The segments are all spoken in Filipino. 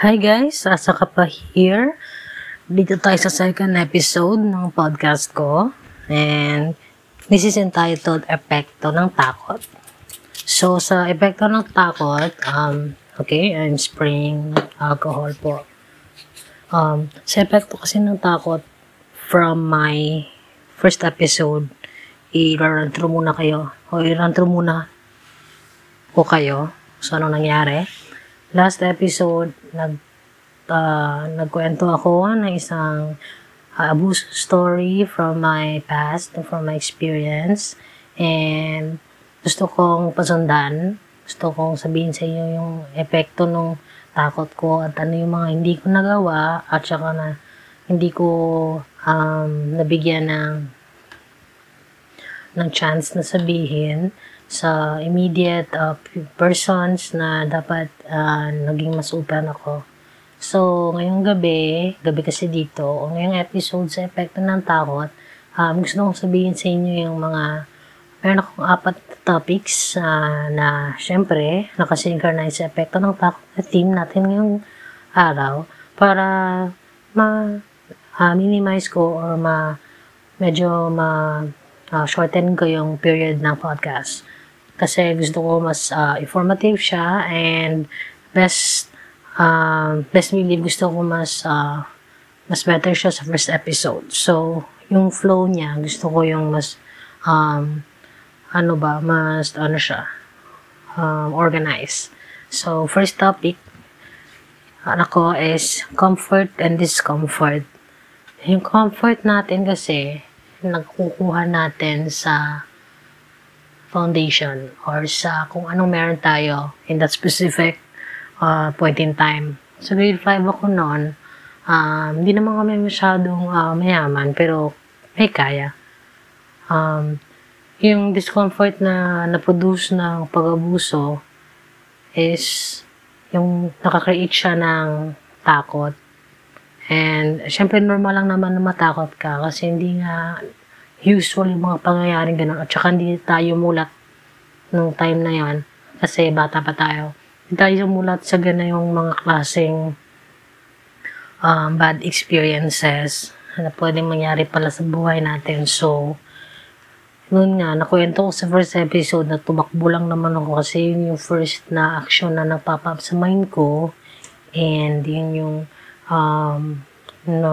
Hi guys, Asa ka pa here. Dito tayo sa second episode ng podcast ko. And this is entitled Epekto ng Takot. So, sa epekto ng takot, um, okay, I'm spraying alcohol po. Um, sa epekto kasi ng takot, from my first episode, i-run through muna kayo. O i-run through muna ko kayo. So, ano nangyari? Last episode, nag, uh, nagkwento ako ng isang uh, abuse story from my past, from my experience. And gusto kong pasundan, gusto kong sabihin sa inyo yung epekto ng takot ko at ano yung mga hindi ko nagawa at saka na hindi ko um, nabigyan ng ng chance na sabihin sa immediate uh, persons na dapat uh, naging masupan ako. So, ngayong gabi, gabi kasi dito, o ngayong episode sa epekto ng takot, um, gusto kong sabihin sa inyo yung mga meron akong apat topics uh, na syempre nakasynchronize sa epekto ng takot na team natin ngayong araw para ma uh, minimize ko or ma medyo ma uh, shorten ko yung period ng podcast kasi gusto ko mas uh, informative siya and best uh, best believe gusto ko mas uh, mas better siya sa first episode so yung flow niya gusto ko yung mas um, ano ba, mas, ano siya, um, organized. So, first topic, ano is comfort and discomfort. Yung comfort natin kasi, nagkukuha natin sa foundation or sa kung anong meron tayo in that specific uh, point in time. So, grade 5 ako noon, um, hindi naman kami masyadong uh, mayaman, pero may kaya. Um, yung discomfort na na-produce ng pag-abuso is yung nakakreate siya ng takot. And, syempre, normal lang naman na matakot ka kasi hindi nga usual mga pangyayaring ganun. At saka hindi tayo mulat nung time na yan kasi bata pa tayo. Hindi tayo mulat sa ganun yung mga klaseng um, bad experiences na pwedeng mangyari pala sa buhay natin. So, noon nga, nakwento ko sa first episode na tumakbo lang naman ako kasi yun yung first na action na napapap sa mind ko and yun yung um, na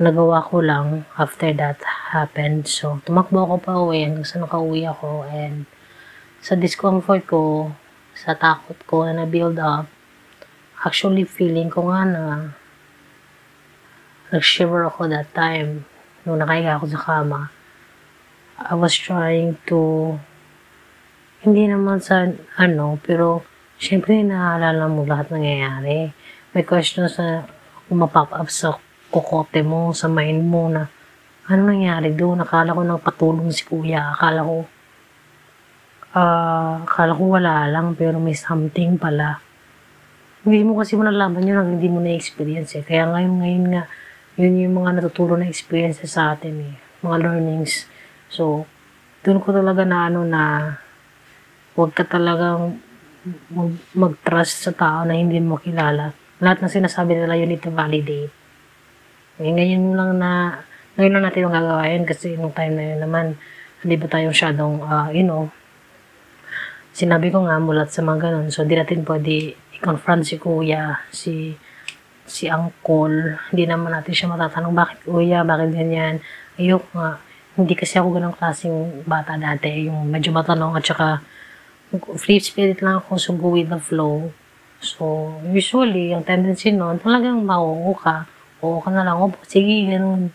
nagawa ko lang after that happened. So, tumakbo ako pa uwi hanggang sa nakauwi ako and sa discomfort ko, sa takot ko na na-build up, actually feeling ko nga na nag-shiver ako that time nung nakahiga ako sa kama I was trying to, hindi naman sa ano, pero syempre naalala mo lahat nangyayari. May questions na mapop up sa kukote mo, sa mind mo na ano nangyari doon? Akala ko nang patulong si kuya. Akala ko, uh, akala ko wala lang, pero may something pala. Hindi mo kasi malalaman yun hanggang hindi mo na-experience eh. Kaya ngayon, ngayon nga, yun yung mga natutulong na experience sa atin eh. Mga learnings So, doon ko talaga na ano na huwag ka talagang mag-trust sa tao na hindi mo kilala. Lahat ng sinasabi nila, you need to validate. Eh, ngayon lang na, ngayon lang natin yung gagawa yun kasi nung time na yun naman, hindi ba tayo masyadong, uh, you know, sinabi ko nga mulat sa mga ganun. So, di natin pwede i-confront si kuya, si si uncle. Hindi naman natin siya matatanong, bakit kuya, bakit ganyan. Ayok nga hindi kasi ako ganang klaseng bata dati. Yung medyo matanong at saka free spirit lang ako, so go with the flow. So, usually, yung tendency noon, talagang mauuko ka. Oo ka na lang, oh, sige, ganun.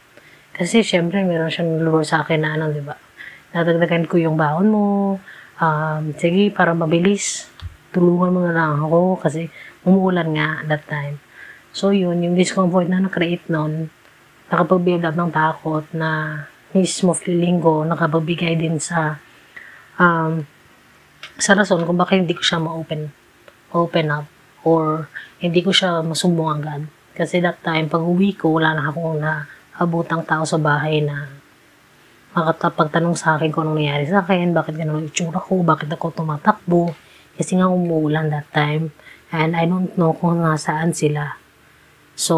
Kasi, syempre, meron siyang lure sa akin na ano, di ba? Nadagdagan ko yung baon mo. Um, sige, para mabilis. Tulungan mo na lang ako kasi umuulan nga that time. So, yun, yung discomfort na na-create noon, nakapag-build up ng takot na mismo feeling ko nakababigay din sa um, sa rason kung bakit hindi ko siya ma-open open up or hindi ko siya masumbong agad. Kasi that time, pag uwi ko, wala na akong naabutang tao sa bahay na makatapagtanong sa akin kung anong nangyari sa akin, bakit ganun yung itsura ko, bakit ako tumatakbo. Kasi nga umuulan that time. And I don't know kung nasaan sila. So,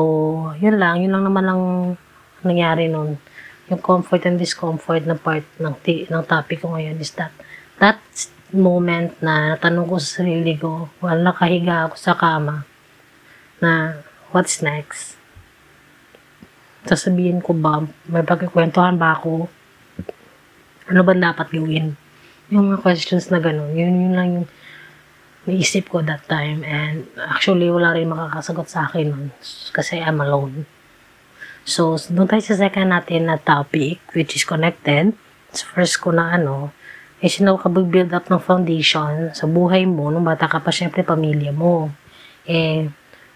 yun lang. Yun lang naman ang nangyari nun. Yung comfort and discomfort na part ng, ti- ng topic ko ngayon is that that moment na natanong ko sa sarili ko, while nakahiga ako sa kama, na what's next? Sasabihin ko ba, may pagkikwentuhan ba ako? Ano ba dapat gawin? Yung mga questions na ganun, yun, yun lang yung naisip ko that time. And actually, wala rin makakasagot sa akin nun kasi I'm alone. So, doon tayo sa second natin na topic, which is connected. So, first ko na ano, is you know, build up ng foundation sa buhay mo, nung bata ka pa, syempre, pamilya mo. Eh,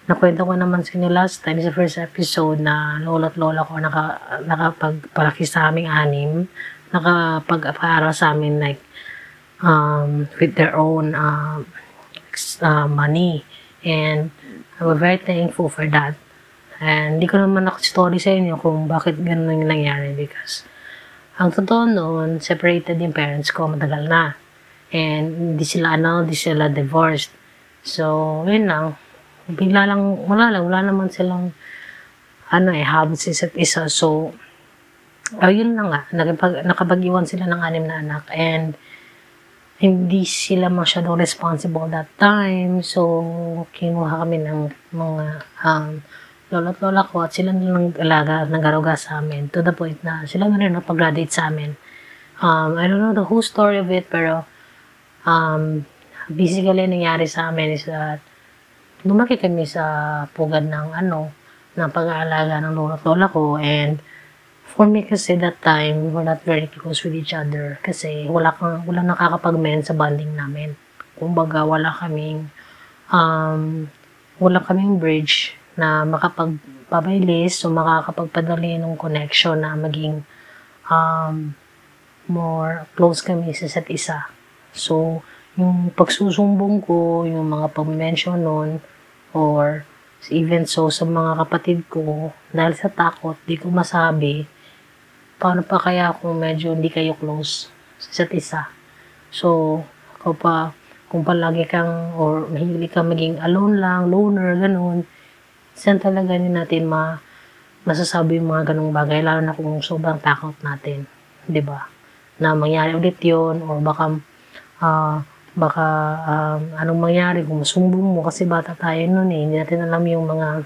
nakwento ko naman sa inyo last time sa first episode na lola at lola ko naka, nakapagpalaki sa aming anim, nakapag-aaral sa amin like um, with their own uh, uh, money. And I'm very thankful for that. And hindi ko naman story sa inyo kung bakit ganun yung nangyari because ang totoo noon, separated yung parents ko matagal na. And hindi sila ano, hindi sila divorced. So, yun lang. Bigla lang, wala lang, wala naman silang ano eh, habit sa isa't isa. So, ayun lang nga, nakapag, nakapag-iwan sila ng anim na anak. And, hindi sila masyadong responsible that time. So, kinuha kami ng mga um, lolo at lola ko at sila nilang alaga, nagaruga sa amin to the point na sila na rin napag-graduate sa amin. Um, I don't know the whole story of it, pero um, basically nangyari sa amin is that lumaki kami sa pugad ng ano, ng pag-aalaga ng lolo at lola ko and for me kasi that time, we were not very close with each other kasi wala kang, wala nakakapag-mend sa bonding namin. Kumbaga, wala kaming um, wala kaming bridge na makapagpabilis o makakapagpadali ng connection na maging um, more close kami sa isa't isa. So, yung pagsusumbong ko, yung mga pag-mention nun, or even so sa mga kapatid ko, dahil sa takot, di ko masabi, paano pa kaya kung medyo hindi kayo close sa isa't isa. So, kung pa, kung palagi kang, or mahilig kang maging alone lang, loner, ganun, saan talaga din natin ma masasabi yung mga ganong bagay, lalo na kung sobrang takot natin, di ba? Na mangyari ulit yon or baka, uh, baka, um, anong mangyari kung masumbong mo, kasi bata tayo nun eh, hindi natin alam yung mga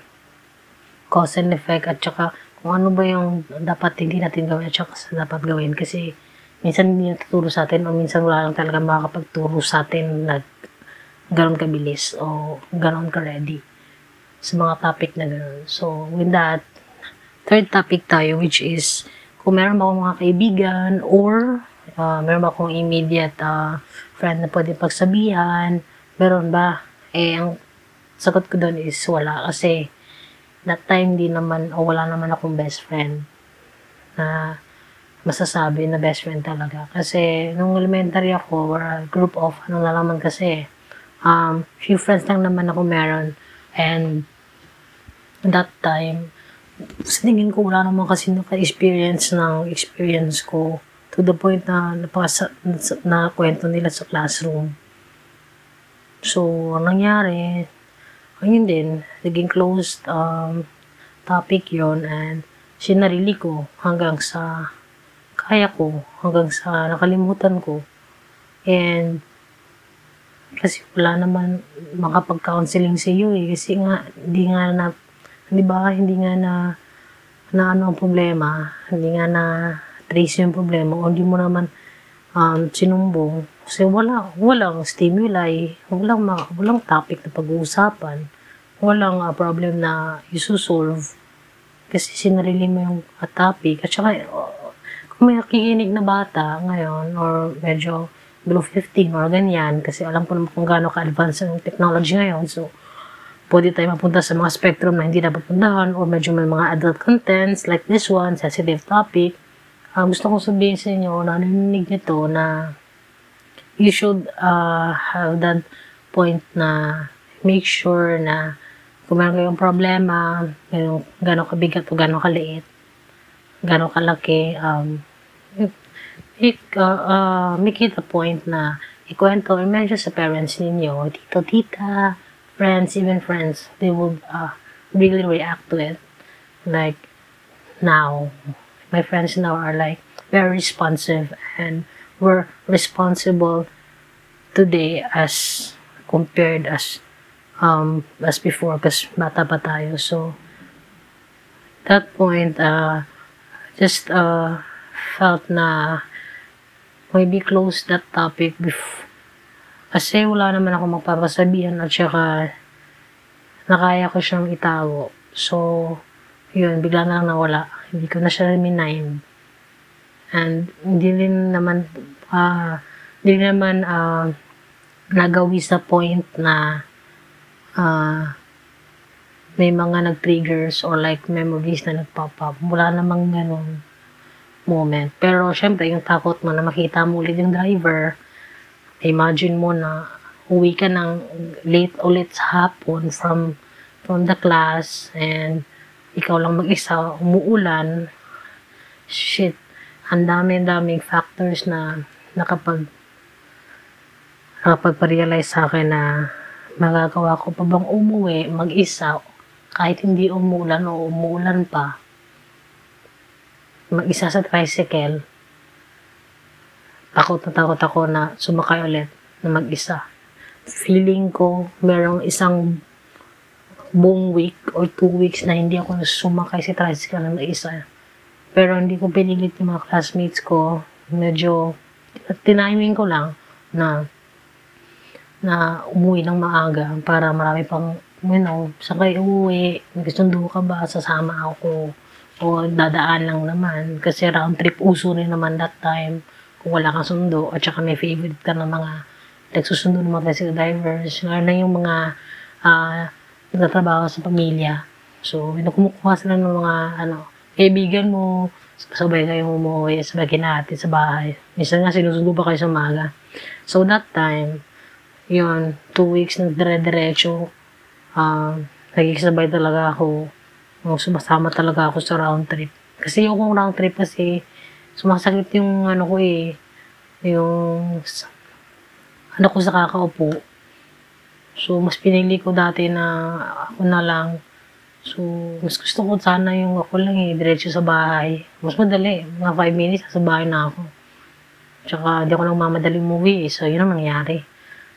cause and effect, at saka, kung ano ba yung dapat hindi natin gawin, at saka sa dapat gawin, kasi, minsan hindi natuturo sa atin, o minsan wala lang talaga makakapagturo sa atin na ganon kabilis, o ganon ka-ready sa mga topic na gano'n. So, with that, third topic tayo, which is, kung meron ba akong mga kaibigan, or, uh, meron ba akong immediate uh, friend na pwede pagsabihan, meron ba? Eh, ang sagot ko doon is wala. Kasi, that time di naman, o wala naman akong best friend na masasabi na best friend talaga. Kasi, nung elementary ako, or a group of, ano na naman kasi, um, few friends lang naman ako meron. And, that time, sa tingin ko wala naman kasi naka-experience ng experience ko to the point na napasa, na, kwento nila sa classroom. So, ang nangyari, ayun din, naging closed um, topic yon and sinarili ko hanggang sa kaya ko, hanggang sa nakalimutan ko. And, kasi wala naman makapag-counseling sa iyo eh. Kasi nga, hindi nga na Di ba, hindi nga na, na ano ang problema, hindi nga na trace yung problema, o hindi mo naman um, sinumbong. Kasi wala, walang stimuli, walang, walang topic na pag-uusapan, walang uh, problem na isusolve. Kasi sinarili mo yung uh, topic. At saka, uh, kung may nakikinig na bata ngayon, or medyo below 15 or ganyan, kasi alam ko naman kung gaano ka-advance ang technology ngayon. So, pwede tayo mapunta sa mga spectrum na hindi napapuntahan or medyo may mga adult contents like this one, sensitive topic. Uh, gusto kong sabihin sa inyo, naninig nito na you should uh, have that point na make sure na kung meron kayong problema, yung gano'ng kabigat o gano'ng kaliit, gano'ng kalaki, um, make, uh, uh, make it a point na ikwento or medyo sa parents ninyo, tito, tita, friends, even friends, they would uh, really react to it. Like now, my friends now are like very responsive and were responsible today as compared as um as before kasi bata pa tayo. So that point uh just uh felt na maybe close that topic before kasi wala naman ako magpapasabihan at saka nakaya ko siyang itago. So yun bigla na lang nawala hindi ko na siya minime and hindi rin naman uh, hindi naman uh, nagawi sa point na uh, may mga nag-triggers or like memories na nagpop-up. Wala namang ganun moment. Pero, syempre, yung takot mo na makita mo ulit yung driver, imagine mo na uwi ka ng late ulit sa hapon from from the class and ikaw lang mag-isa, umuulan, shit, ang dami-daming factors na nakapag nakapagpa-realize sa akin na magagawa ko pa bang umuwi mag-isa kahit hindi umulan o umuulan pa. Mag-isa sa tricycle. Takot na takot ako na sumakay ulit na mag-isa. Feeling ko merong isang buong week or two weeks na hindi ako sumakay sa tricycle na mag-isa pero hindi ko pinilit yung mga classmates ko. Medyo tiniming ko lang na na umuwi ng maaga para marami pang, you know, sakay umuwi, nagsundo ka ba, sasama ako, o dadaan lang naman. Kasi round trip uso rin naman that time. Kung wala kang sundo. At saka may favorite ka ng mga nagsusundo ng mga tricycle drivers, lalo na yung mga uh, nagtatrabaho sa pamilya. So, kumukuha sila ng mga ano, kaibigan mo, sabay kayo umuwi, sabay kinati sa bahay. Minsan nga sinusundo pa kayo sa maga. So, that time, yun, two weeks nagdire-diretso. Uh, nagkikisabay talaga ako. Sumasama talaga ako sa round trip. Kasi yung round trip kasi, sumasakit yung ano ko eh, yung ano ko sa kakaupo. So, mas pinili ko dati na ako na lang. So, mas gusto ko sana yung ako lang eh, diretso sa bahay. Mas madali, mga 5 minutes, sa bahay na ako. Tsaka, di ako nang mamadaling movie eh. So, yun ang nangyari.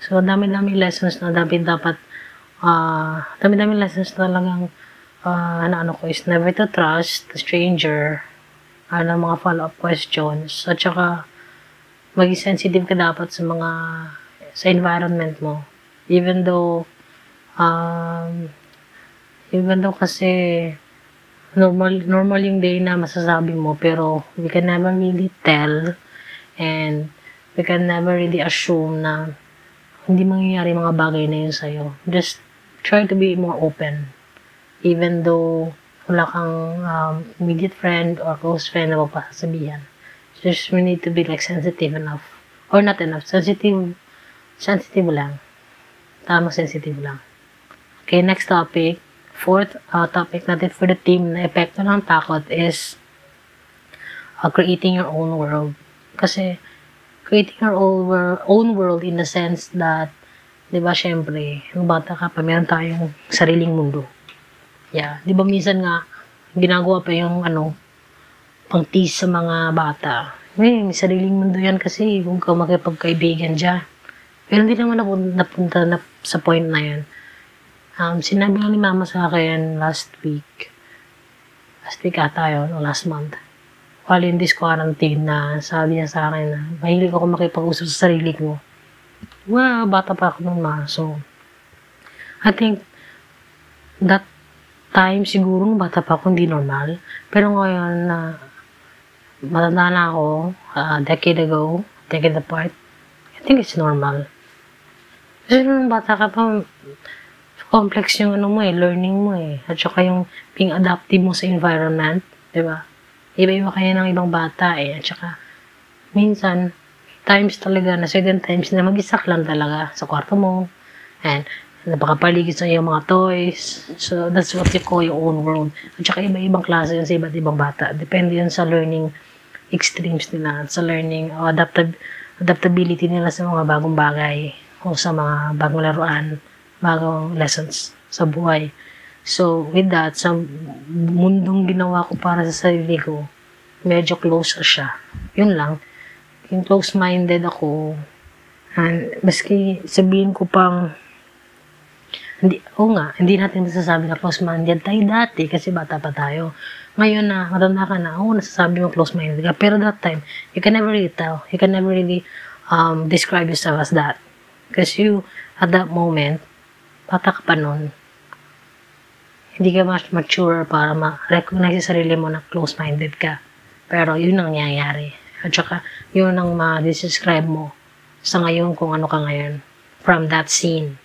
So, dami-dami lessons na dapat dapat, uh, dami-dami lessons na talagang, uh, ano, ano ko is never to trust the stranger, ano, mga follow-up questions, at saka, maging sensitive ka dapat sa mga, sa environment mo. Even though, um, even though kasi, normal, normal yung day na masasabi mo, pero we can never really tell, and we can never really assume na hindi mangyayari mga bagay na yun sa'yo. Just try to be more open. Even though wala kang um, immediate friend or close friend na mapasasabihan. Just we need to be like sensitive enough. Or not enough. Sensitive. Sensitive lang. Tamang sensitive lang. Okay, next topic. Fourth uh, topic natin for the team na epekto ng takot is uh, creating your own world. Kasi creating our own world, own world in the sense that, di ba, syempre, nung bata ka pa, meron tayong sariling mundo. Yeah. Di ba, minsan nga, ginagawa pa yung, ano, pang sa mga bata. May, may sariling mundo yan kasi kung ka makipagkaibigan dyan. Pero hindi naman napunta, napunta na sa point na yan. Um, sinabi nga ni mama sa akin last week. Last week ata yun, o last month while in this quarantine na sabi niya sa akin na mahilig ako makipag-usap sa sarili ko. Well, bata pa ako nung ma. So, I think that time siguro bata pa ako hindi normal. Pero ngayon na uh, matanda na ako, a uh, decade ago, decade apart, I think it's normal. Kasi nung bata ka pa, complex yung ano mo eh, learning mo eh. At saka yung being adaptive mo sa environment, di ba? iba-iba kaya ng ibang bata eh. At saka, minsan, times talaga, na certain times na mag-isak lang talaga sa kwarto mo. And, napakapaligid sa iyong mga toys. So, that's what you call your own world. At saka, iba-ibang klase yun sa iba't ibang bata. Depende yun sa learning extremes nila at sa learning o adaptab adaptability nila sa mga bagong bagay o sa mga bagong laruan bagong lessons sa buhay. So, with that, sa mundong ginawa ko para sa sarili ko, medyo closer siya. Yun lang. Yung close-minded ako, and maski sabihin ko pang, hindi, oo nga, hindi natin masasabi na close-minded tayo dati kasi bata pa tayo. Ngayon na, matanda ka na, oo, nasasabi mo close-minded ka. Pero that time, you can never really tell. You can never really um, describe yourself as that. Because you, at that moment, bata ka pa nun, hindi ka mas mature para ma-recognize sa sarili mo na close-minded ka. Pero yun ang nangyayari. At saka, yun ang ma-describe mo sa ngayon kung ano ka ngayon from that scene.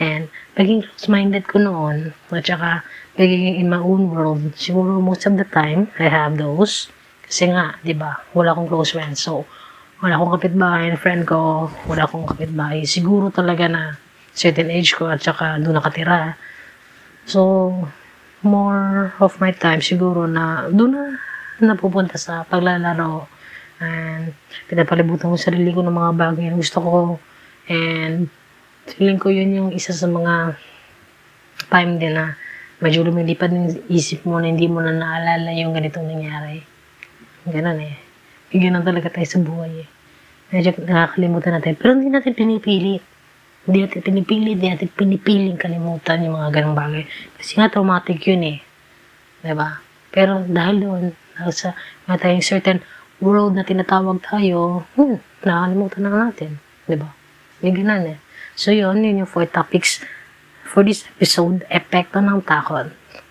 And, pagiging close-minded ko noon, at saka, pagiging in my own world, siguro most of the time, I have those. Kasi nga, di ba, wala akong close friends. So, wala akong kapitbahay friend ko, wala akong kapitbahay. Siguro talaga na certain age ko at saka doon nakatira. So, more of my time siguro na doon na napupunta sa paglalaro and pinapalibutan ko sarili ko ng mga bagay na gusto ko and feeling ko yun yung isa sa mga time din na medyo lumilipad ng isip mo na hindi mo na naalala yung ganitong nangyari. Ganun eh. Ganun talaga tayo sa buhay eh. Medyo nakakalimutan natin. Pero hindi natin pinipilit. Hindi natin pinipilit, hindi natin pinipiling kalimutan yung mga ganong bagay. Kasi nga traumatic yun eh. Diba? Pero dahil doon, dahil sa nga tayong certain world na tinatawag tayo, hmm, nakakalimutan na natin. Diba? Yung ganun eh. So yun, yun yung four topics for this episode, epekto ng takot.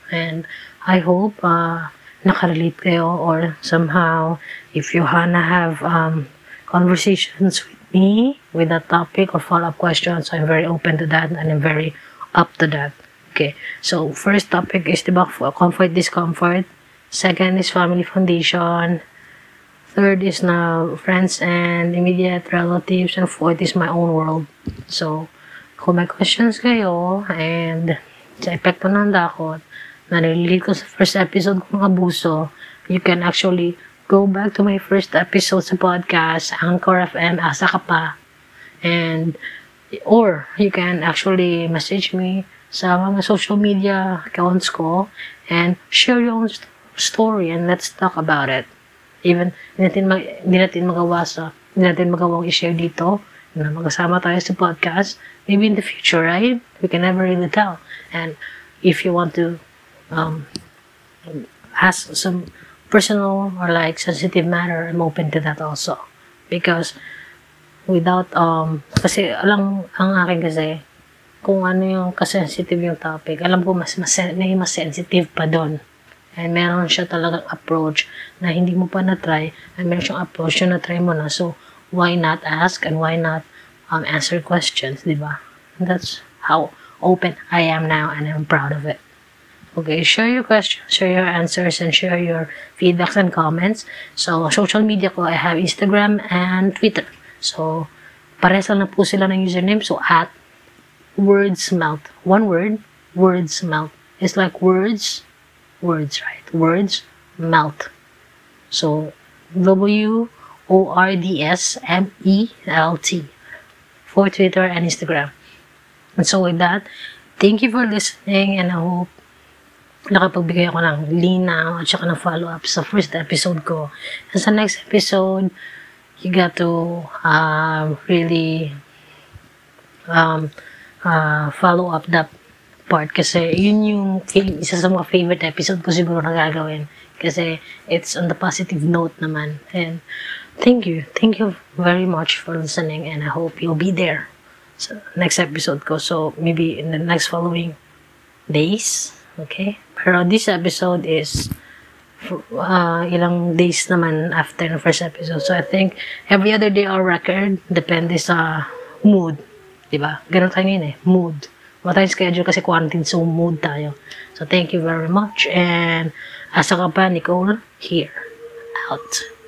And I hope uh, nakarelate kayo or somehow if you wanna have um, conversations with me with that topic or follow-up questions, I'm very open to that and I'm very up to that. Okay, so first topic is diba, comfort, discomfort. Second is family foundation. Third is now friends and immediate relatives. And fourth is my own world. So, kung may questions kayo and sa epekto ng dakot, na nililid ko sa first episode ng abuso, you can actually go back to my first episode sa podcast, Anchor FM, asa ka pa. And, or you can actually message me sa mga social media accounts ko and share your own st- story and let's talk about it. Even, hindi natin, mag, hindi natin magawa sa, hindi natin magawang i-share dito na magkasama tayo sa podcast. Maybe in the future, right? We can never really tell. And if you want to um, ask some personal or like sensitive matter, I'm open to that also. Because without, um, kasi alam, ang akin kasi, kung ano yung kasensitive yung topic, alam ko mas, mas may mas sensitive pa doon. And meron siya talagang approach na hindi mo pa na-try, and meron siyang approach na na-try mo na. So, why not ask and why not um, answer questions, di ba? That's how open I am now and I'm proud of it. Okay, share your questions, share your answers, and share your feedbacks and comments. So, social media ko, I have Instagram and Twitter. So, pares lang na po sila ng username. So, at words melt. One word, words melt. It's like words, words, right? Words melt. So, W O R D S M E L T for Twitter and Instagram. And so, with that, thank you for listening, and I hope nakapagbigay ako ng linaw at saka ng follow-up sa first episode ko. And sa next episode, you got to uh, really um, uh, follow up that part. Kasi yun yung isa sa mga favorite episode ko siguro na gagawin. Kasi it's on the positive note naman. And thank you. Thank you very much for listening and I hope you'll be there sa next episode ko. So maybe in the next following days. Okay pero this episode is uh, ilang days naman after the first episode so I think every other day our record depende sa mood Diba? Ganun tayo ngayon eh. Mood. Wala tayong schedule kasi quarantine, so mood tayo. So, thank you very much. And, asa ka pa, Nicole? Here. Out.